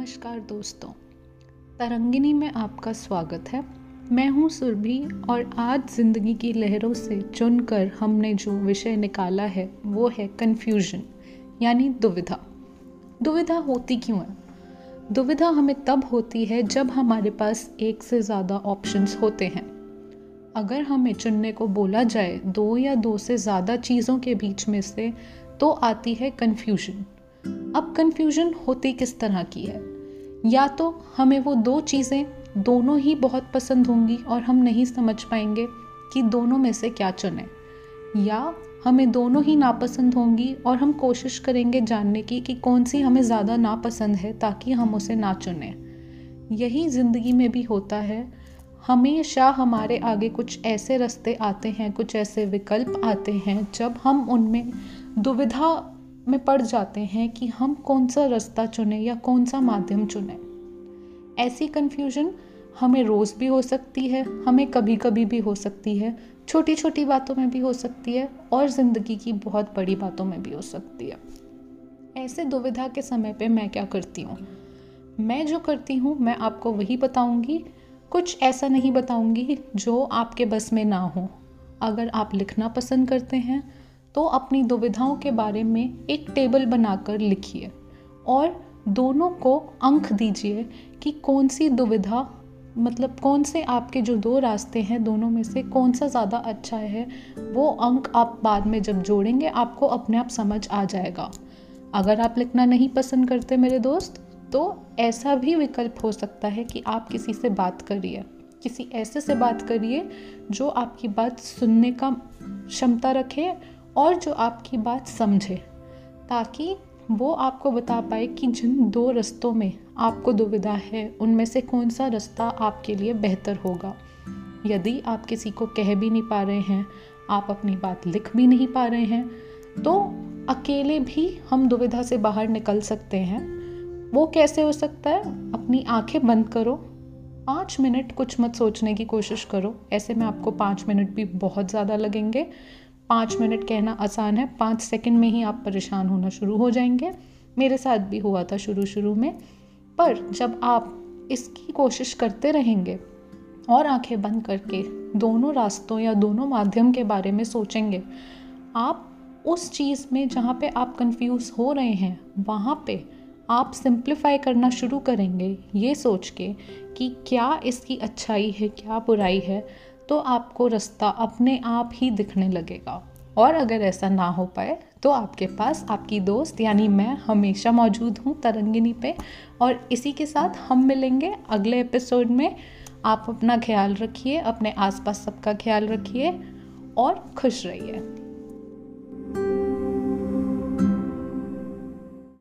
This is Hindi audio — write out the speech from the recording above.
नमस्कार दोस्तों। तरंगिनी में आपका स्वागत है। मैं हूँ सुरभि और आज ज़िंदगी की लहरों से चुनकर हमने जो विषय निकाला है, वो है कन्फ्यूज़न यानी दुविधा। दुविधा होती क्यों है? दुविधा हमें तब होती है जब हमारे पास एक से ज़्यादा ऑप्शंस होते हैं। अगर हमें चुनने को बोला जाए, दो या दो से ज़्यादा चीज़ों के बीच में से तो आती है कन्फ्यूज़न अब कन्फ्यूज़न होती किस तरह की है? या तो हमें वो दो चीज़ें दोनों ही बहुत पसंद होंगी और हम नहीं समझ पाएँगे कि दोनों में से क्या चुने। या हमें दोनों ही नापसंद होंगी और हम कोशिश करेंगे जानने की कि कौन सी हमें ज़्यादा नापसंद है ताकि हम उसे ना चुने। यही ज़िंदगी में भी होता है। हमेशा हमारे आगे कुछ ऐसे रास्ते आते हैं, कुछ ऐसे विकल्प आते हैं जब हम उनमें दुविधा में पड़ जाते हैं कि हम कौन सा रास्ता चुने या कौन सा माध्यम चुने। ऐसी कन्फ्यूज़न हमें रोज़ भी हो सकती है, हमें कभी कभी भी हो सकती है छोटी छोटी बातों में भी हो सकती है और ज़िंदगी की बहुत बड़ी बातों में भी हो सकती है। ऐसे दुविधा के समय पे मैं क्या करती हूँ? मैं जो करती हूँ, मैं आपको वही बताऊँगी, कुछ ऐसा नहीं बताऊँगी जो आपके बस में ना हो। अगर आप लिखना पसंद करते हैं तो अपनी दुविधाओं के बारे में एक टेबल बनाकर लिखिए और दोनों को अंक दीजिए कि कौन सी दुविधा मतलब कौन से आपके जो दो रास्ते हैं दोनों में से कौन सा ज़्यादा अच्छा है, वो अंक आप बाद में जब जोड़ेंगे आपको अपने आप समझ आ जाएगा। अगर आप लिखना नहीं पसंद करते मेरे दोस्त तो ऐसा भी विकल्प हो सकता है कि आप किसी से बात करिए, किसी ऐसे से बात करिए जो आपकी बात सुनने का क्षमता रखे और जो आपकी बात समझे, ताकि वो आपको बता पाए कि जिन दो रस्तों में आपको दुविधा है, उनमें से कौन सा रास्ता आपके लिए बेहतर होगा। यदि आप किसी को कह भी नहीं पा रहे हैं, आप अपनी बात लिख भी नहीं पा रहे हैं तो अकेले भी हम दुविधा से बाहर निकल सकते हैं। वो कैसे हो सकता है? अपनी आँखें बंद करो। पाँच मिनट कुछ मत सोचने की कोशिश करो। ऐसे में आपको पाँच मिनट भी बहुत ज़्यादा लगेंगे। पाँच मिनट कहना आसान है। पाँच सेकंड में ही आप परेशान होना शुरू हो जाएँगे। मेरे साथ भी हुआ था शुरू शुरू में। पर जब आप इसकी कोशिश करते रहेंगे और आँखें बंद करके दोनों रास्तों या दोनों माध्यम के बारे में सोचेंगे, आप उस चीज़ में जहाँ पे आप कंफ्यूज हो रहे हैं, वहाँ पे आप सिंप्लीफाई करना शुरू करेंगे। ये सोच के कि क्या इसकी अच्छाई है, क्या बुराई है तो आपको रास्ता अपने आप ही दिखने लगेगा। और अगर ऐसा ना हो पाए तो आपके पास आपकी दोस्त, यानी मैं हमेशा मौजूद हूँ तरंगिनी पे। और इसी के साथ हम मिलेंगे अगले एपिसोड में। आप अपना ख्याल रखिए, अपने आसपास सबका ख्याल रखिए और खुश रहिए।